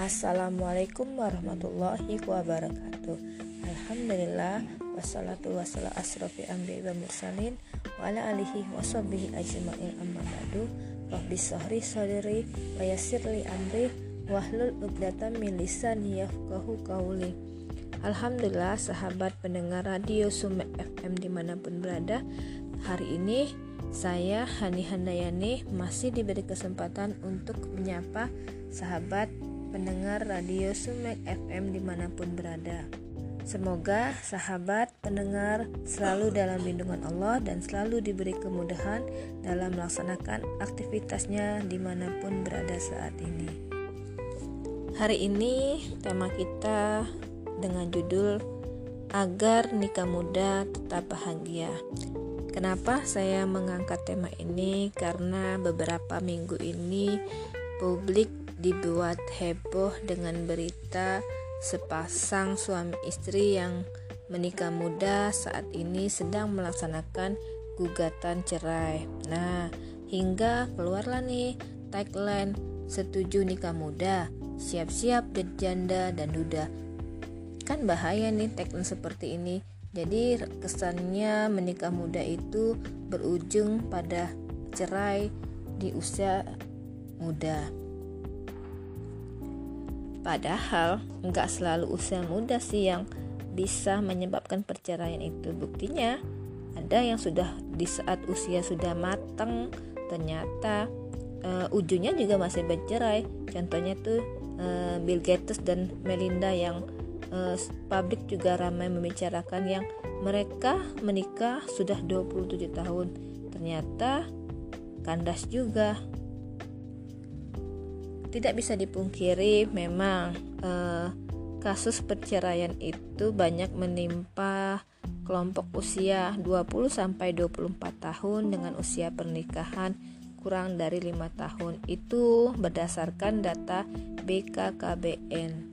Assalamualaikum warahmatullahi wabarakatuh. Alhamdulillah Wassalatu wassalam asrofi ambi wa mursalin Wa ala alihi wa sahbihi ajma'in. Amma ba'du Rabbi sahri sadri wa yassirli amri Wahlul ugdatan min lisani yafqahu Alhamdulillah sahabat pendengar radio Sumek FM di mana pun berada Hari ini saya Hani Handayani masih diberi kesempatan untuk menyapa sahabat pendengar radio Sumek FM di mana pun berada. Semoga sahabat pendengar selalu dalam lindungan Allah dan selalu diberi kemudahan dalam melaksanakan aktivitasnya di mana pun berada saat ini. Hari ini tema kita dengan judul Agar Nikah Muda Tetap Bahagia. Kenapa saya mengangkat tema ini? Karena beberapa minggu ini publik dibuat heboh dengan berita sepasang suami istri yang menikah muda saat ini sedang melaksanakan gugatan cerai. Nah, hingga keluarlah nih tagline setuju nikah muda, siap-siap janda dan duda. Kan bahaya nih tagline seperti ini jadi kesannya menikah muda itu berujung pada cerai di usia muda. Padahal nggak selalu usia muda sih yang bisa menyebabkan perceraian itu. Buktinya ada yang sudah di saat usia sudah matang ternyata uh, ujungnya juga masih bercerai. Contohnya tuh uh, Bill Gates dan Melinda yang uh, publik juga ramai membicarakan yang mereka menikah sudah 27 tahun. Ternyata kandas juga. Tidak bisa dipungkiri memang uh, kasus perceraian itu banyak menimpa kelompok usia 20 sampai 24 tahun dengan usia pernikahan kurang dari lima tahun itu berdasarkan data BKKBN.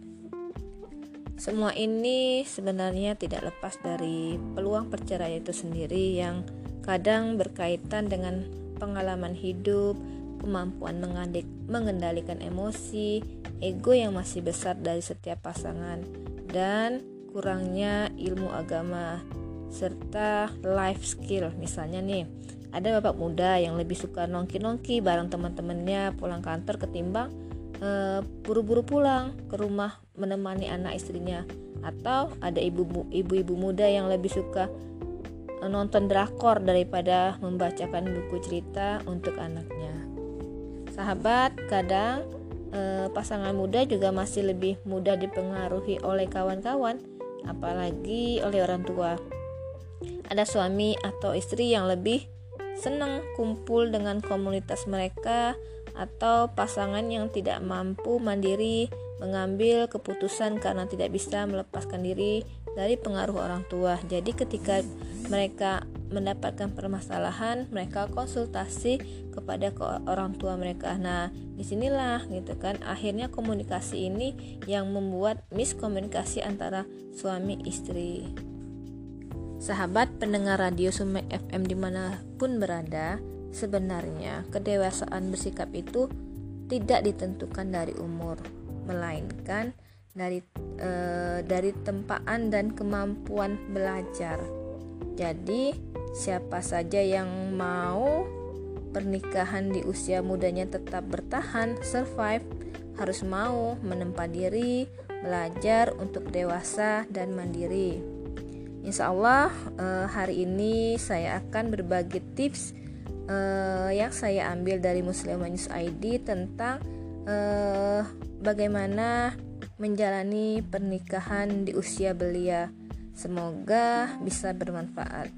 Semua ini sebenarnya tidak lepas dari peluang perceraian itu sendiri yang kadang berkaitan dengan pengalaman hidup, kemampuan mengendalikan emosi, ego yang masih besar dari setiap pasangan, dan kurangnya ilmu agama serta life skill. Misalnya nih, ada bapak muda yang lebih suka nongki-nongki bareng teman-temannya pulang kantor ketimbang Eh, buru-buru pulang ke rumah menemani anak istrinya atau ada ibu-ibu muda yang lebih suka eh, nonton drakor daripada membacakan buku cerita untuk anaknya. Sahabat, kadang eh, pasangan muda juga masih lebih mudah dipengaruhi oleh kawan-kawan, apalagi oleh orang tua. Ada suami atau istri yang lebih senang kumpul dengan komunitas mereka atau pasangan yang tidak mampu mandiri mengambil keputusan karena tidak bisa melepaskan diri dari pengaruh orang tua. Jadi ketika mereka mendapatkan permasalahan, mereka konsultasi kepada ke orang tua mereka. Nah, di sinilah gitu kan akhirnya komunikasi ini yang membuat miskomunikasi antara suami istri. Sahabat pendengar radio Sumek FM di mana pun berada, Sebenarnya, kedewasaan bersikap itu tidak ditentukan dari umur, melainkan dari e, dari tempaan dan kemampuan belajar. Jadi, siapa saja yang mau pernikahan di usia mudanya tetap bertahan, survive, harus mau menempa diri, belajar untuk dewasa dan mandiri. Insya Allah, eh, hari ini saya akan berbagi tips uh, yang saya ambil dari Muslim News ID tentang uh, bagaimana menjalani pernikahan di usia belia. Semoga bisa bermanfaat.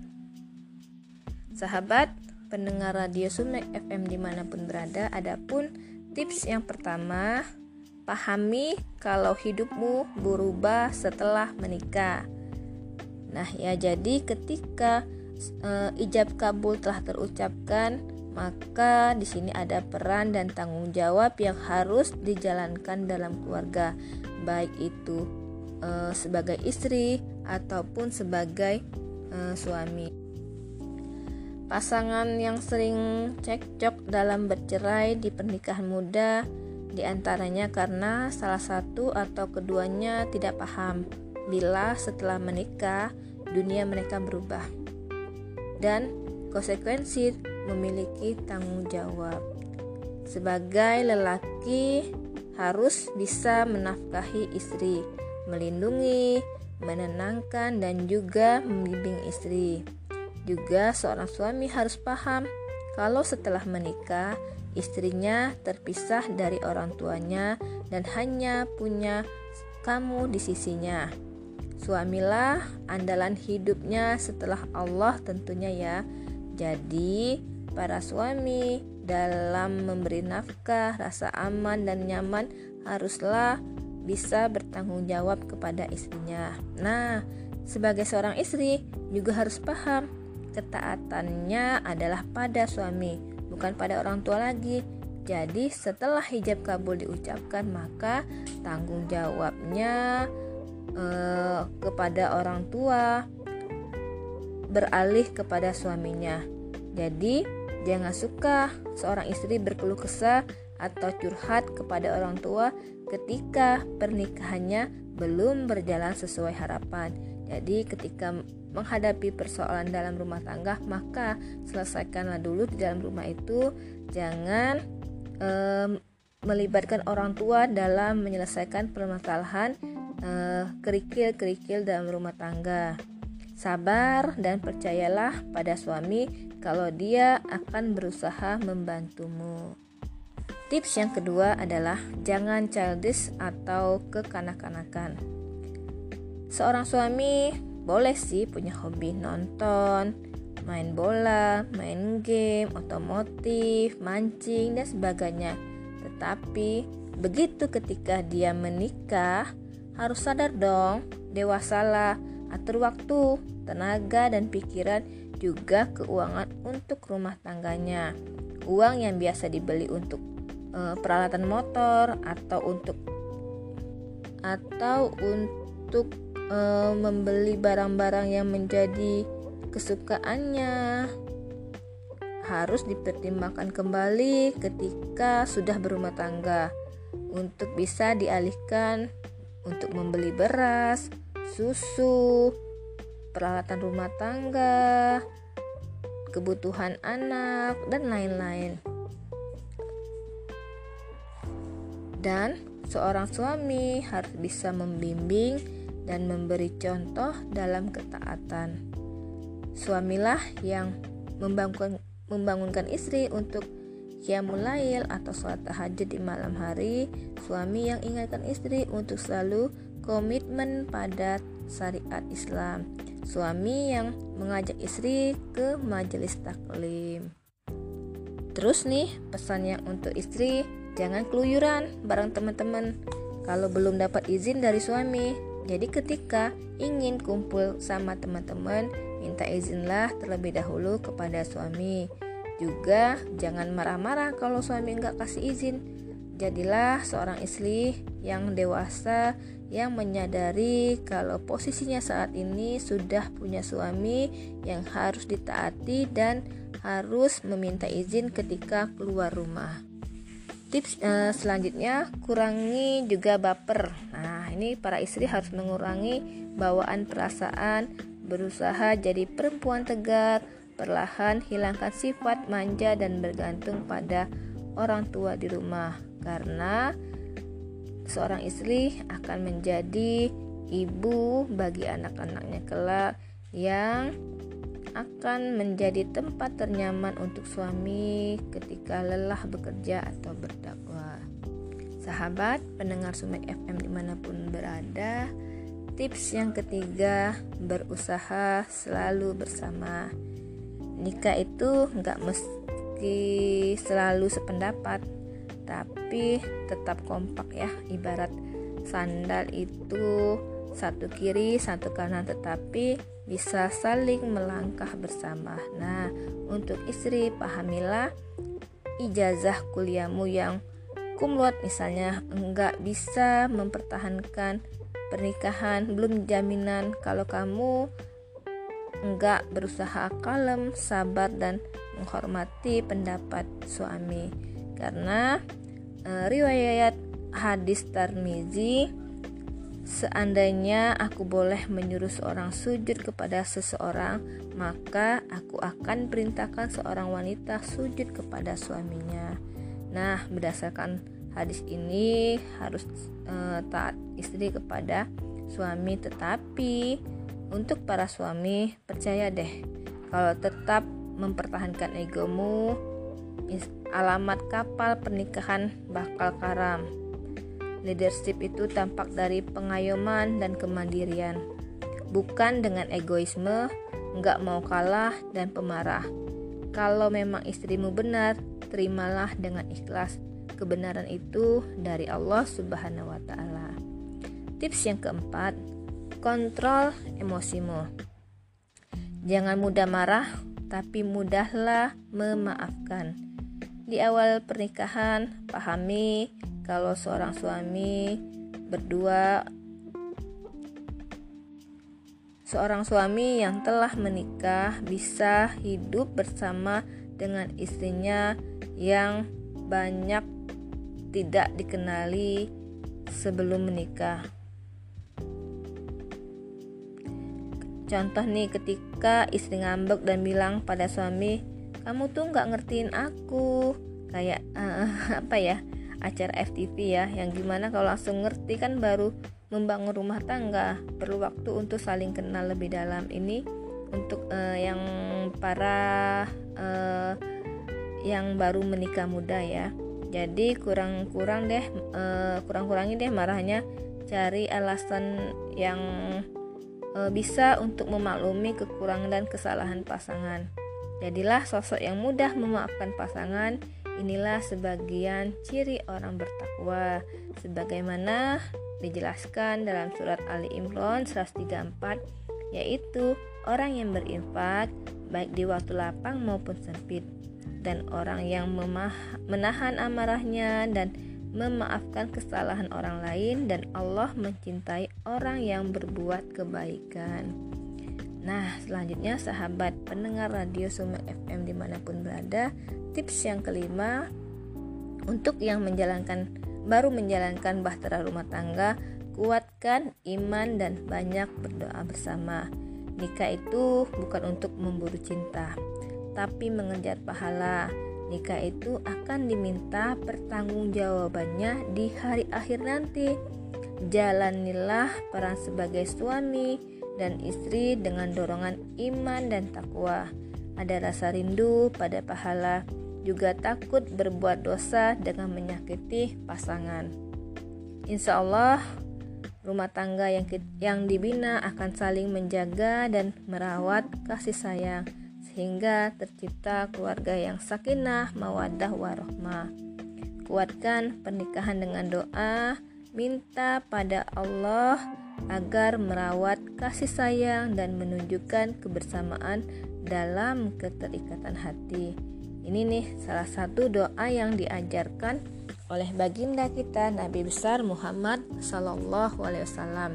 Sahabat pendengar radio Sumek FM di mana pun berada, adapun tips yang pertama, pahami kalau hidupmu berubah setelah menikah. Nah, ya jadi ketika e, ijab kabul telah terucapkan, maka di sini ada peran dan tanggung jawab yang harus dijalankan dalam keluarga, baik itu e, sebagai istri ataupun sebagai e, suami. Pasangan yang sering cekcok dalam bercerai di pernikahan muda Di antaranya karena salah satu atau keduanya tidak paham bila setelah menikah dunia mereka berubah. Dan konsekuensi memiliki tanggung jawab. Sebagai lelaki harus bisa menafkahi istri, melindungi, menenangkan dan juga membimbing istri. Juga seorang suami harus paham kalau setelah menikah istrinya terpisah dari orang tuanya dan hanya punya kamu di sisinya. Suamilah andalan hidupnya setelah Allah tentunya ya. Jadi, para suami dalam memberi nafkah, rasa aman dan nyaman haruslah bisa bertanggung jawab kepada istrinya. Nah, sebagai seorang istri juga harus paham ketaatannya adalah pada suami, bukan pada orang tua lagi. Jadi, setelah hijab kabul diucapkan, maka tanggung jawabnya eh, kepada orang tua beralih kepada suaminya. Jadi, jangan suka seorang istri berkeluh kesah atau curhat kepada orang tua ketika pernikahannya belum berjalan sesuai harapan. Jadi, ketika menghadapi persoalan dalam rumah tangga, maka selesaikanlah dulu di dalam rumah itu. Jangan um, melibatkan orang tua dalam menyelesaikan permasalahan kerikil-kerikil uh, dalam rumah tangga. Sabar dan percayalah pada suami kalau dia akan berusaha membantumu. Tips yang kedua adalah jangan childish atau kekanak-kanakan. Seorang suami boleh sih punya hobi nonton, main bola, main game, otomotif, mancing, dan sebagainya. Tetapi begitu ketika dia menikah, harus sadar dong, dewasalah, atur waktu, tenaga, dan pikiran juga keuangan untuk rumah tangganya. Uang yang biasa dibeli untuk e, peralatan motor atau untuk atau untuk uh, membeli barang-barang yang menjadi kesukaannya harus dipertimbangkan kembali ketika sudah berumah tangga untuk bisa dialihkan untuk membeli beras, susu, peralatan rumah tangga, kebutuhan anak, dan lain-lain. Dan seorang suami harus bisa membimbing dan memberi contoh dalam ketaatan. Suamilah yang membangun, membangunkan istri untuk Qiyamul atau sholat tahajud di malam hari. Suami yang ingatkan istri untuk selalu komitmen pada syariat Islam. Suami yang mengajak istri ke majelis taklim. Terus nih pesannya untuk istri jangan keluyuran bareng teman-teman kalau belum dapat izin dari suami jadi ketika ingin kumpul sama teman-teman, minta izinlah terlebih dahulu kepada suami. Juga jangan marah-marah kalau suami nggak kasih izin. Jadilah seorang istri yang dewasa yang menyadari kalau posisinya saat ini sudah punya suami yang harus ditaati dan harus meminta izin ketika keluar rumah. Tips uh, selanjutnya kurangi juga baper. Nah, ini para istri harus mengurangi bawaan perasaan, berusaha jadi perempuan tegar, perlahan hilangkan sifat manja dan bergantung pada orang tua di rumah. Karena seorang istri akan menjadi ibu bagi anak-anaknya kelak yang akan menjadi tempat ternyaman untuk suami ketika lelah bekerja atau berdakwah. Sahabat pendengar Sumek FM di mana pun berada, tips yang ketiga berusaha selalu bersama. Nikah itu nggak mesti selalu sependapat, tapi tetap kompak ya. Ibarat sandal itu satu kiri, satu kanan, tetapi bisa saling melangkah bersama. Nah, untuk istri, pahamilah ijazah kuliahmu yang kumlot misalnya enggak bisa mempertahankan pernikahan, belum jaminan kalau kamu enggak berusaha kalem, sabar dan menghormati pendapat suami. Karena uh, riwayat hadis Tarmizi Seandainya aku boleh menyuruh seorang sujud kepada seseorang, maka aku akan perintahkan seorang wanita sujud kepada suaminya. Nah, berdasarkan hadis ini harus e, taat istri kepada suami, tetapi untuk para suami percaya deh, kalau tetap mempertahankan egomu, alamat kapal pernikahan bakal karam Leadership itu tampak dari pengayoman dan kemandirian, bukan dengan egoisme, nggak mau kalah dan pemarah. Kalau memang istrimu benar, terimalah dengan ikhlas. Kebenaran itu dari Allah Subhanahu wa Ta'ala. Tips yang keempat, kontrol emosimu. Jangan mudah marah, tapi mudahlah memaafkan. Di awal pernikahan, pahami kalau seorang suami berdua seorang suami yang telah menikah bisa hidup bersama dengan istrinya yang banyak tidak dikenali sebelum menikah. Contoh nih ketika istri ngambek dan bilang pada suami, kamu tuh nggak ngertiin aku, kayak uh, apa ya? acara FTV ya yang gimana kalau langsung ngerti kan baru membangun rumah tangga. Perlu waktu untuk saling kenal lebih dalam. Ini untuk uh, yang para uh, yang baru menikah muda ya. Jadi kurang-kurang deh uh, kurang-kurangi deh marahnya cari alasan yang uh, bisa untuk memaklumi kekurangan dan kesalahan pasangan. Jadilah sosok yang mudah memaafkan pasangan. Inilah sebagian ciri orang bertakwa. Sebagaimana dijelaskan dalam surat Ali Imran 134 yaitu orang yang berinfak baik di waktu lapang maupun sempit. Dan orang yang menahan amarahnya dan memaafkan kesalahan orang lain dan Allah mencintai orang yang berbuat kebaikan. Nah, selanjutnya sahabat pendengar radio Sumek FM di mana pun berada, Tips yang kelima untuk yang menjalankan baru menjalankan bahtera rumah tangga, kuatkan iman dan banyak berdoa bersama. Nikah itu bukan untuk memburu cinta, tapi mengejar pahala. Nikah itu akan diminta pertanggungjawabannya di hari akhir nanti. Jalanilah peran sebagai suami dan istri dengan dorongan iman dan takwa. Ada rasa rindu pada pahala juga takut berbuat dosa dengan menyakiti pasangan. Insya Allah, rumah tangga yang, yang dibina akan saling menjaga dan merawat kasih sayang, sehingga tercipta keluarga yang sakinah, mawadah, warohmah. Kuatkan pernikahan dengan doa, minta pada Allah agar merawat kasih sayang dan menunjukkan kebersamaan dalam keterikatan hati. Ini nih salah satu doa yang diajarkan oleh baginda kita Nabi besar Muhammad Sallallahu Alaihi Wasallam.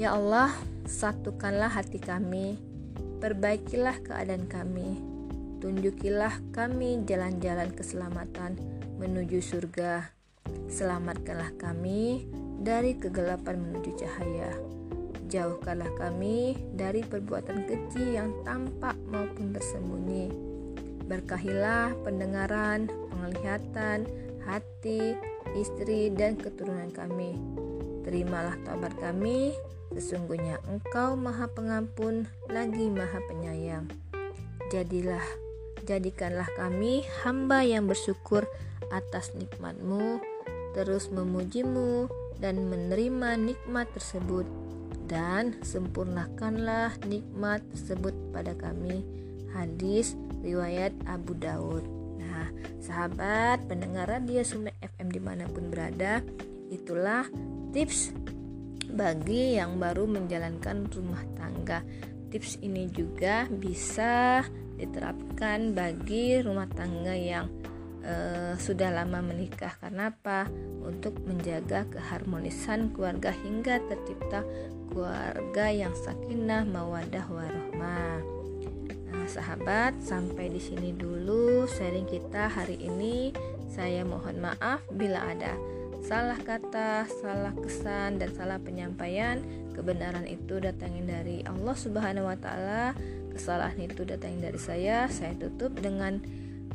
Ya Allah, satukanlah hati kami, perbaikilah keadaan kami, tunjukilah kami jalan-jalan keselamatan menuju surga. Selamatkanlah kami dari kegelapan menuju cahaya. Jauhkanlah kami dari perbuatan keji yang tampak maupun tersembunyi Berkahilah pendengaran, penglihatan, hati, istri, dan keturunan kami. Terimalah taubat kami, sesungguhnya Engkau Maha Pengampun, lagi Maha Penyayang. Jadilah, jadikanlah kami hamba yang bersyukur atas nikmatmu, terus memujimu dan menerima nikmat tersebut, dan sempurnakanlah nikmat tersebut pada kami. Hadis riwayat Abu Daud. Nah, sahabat pendengar radio Sumek FM di mana pun berada, itulah tips bagi yang baru menjalankan rumah tangga. Tips ini juga bisa diterapkan bagi rumah tangga yang uh, sudah lama menikah. Karena apa? Untuk menjaga keharmonisan keluarga hingga tercipta keluarga yang sakinah, mawadah, warohmah. Nah, sahabat, sampai di sini dulu sharing kita hari ini. Saya mohon maaf bila ada salah kata, salah kesan, dan salah penyampaian. Kebenaran itu datangin dari Allah Subhanahu wa Ta'ala, kesalahan itu datangin dari saya. Saya tutup dengan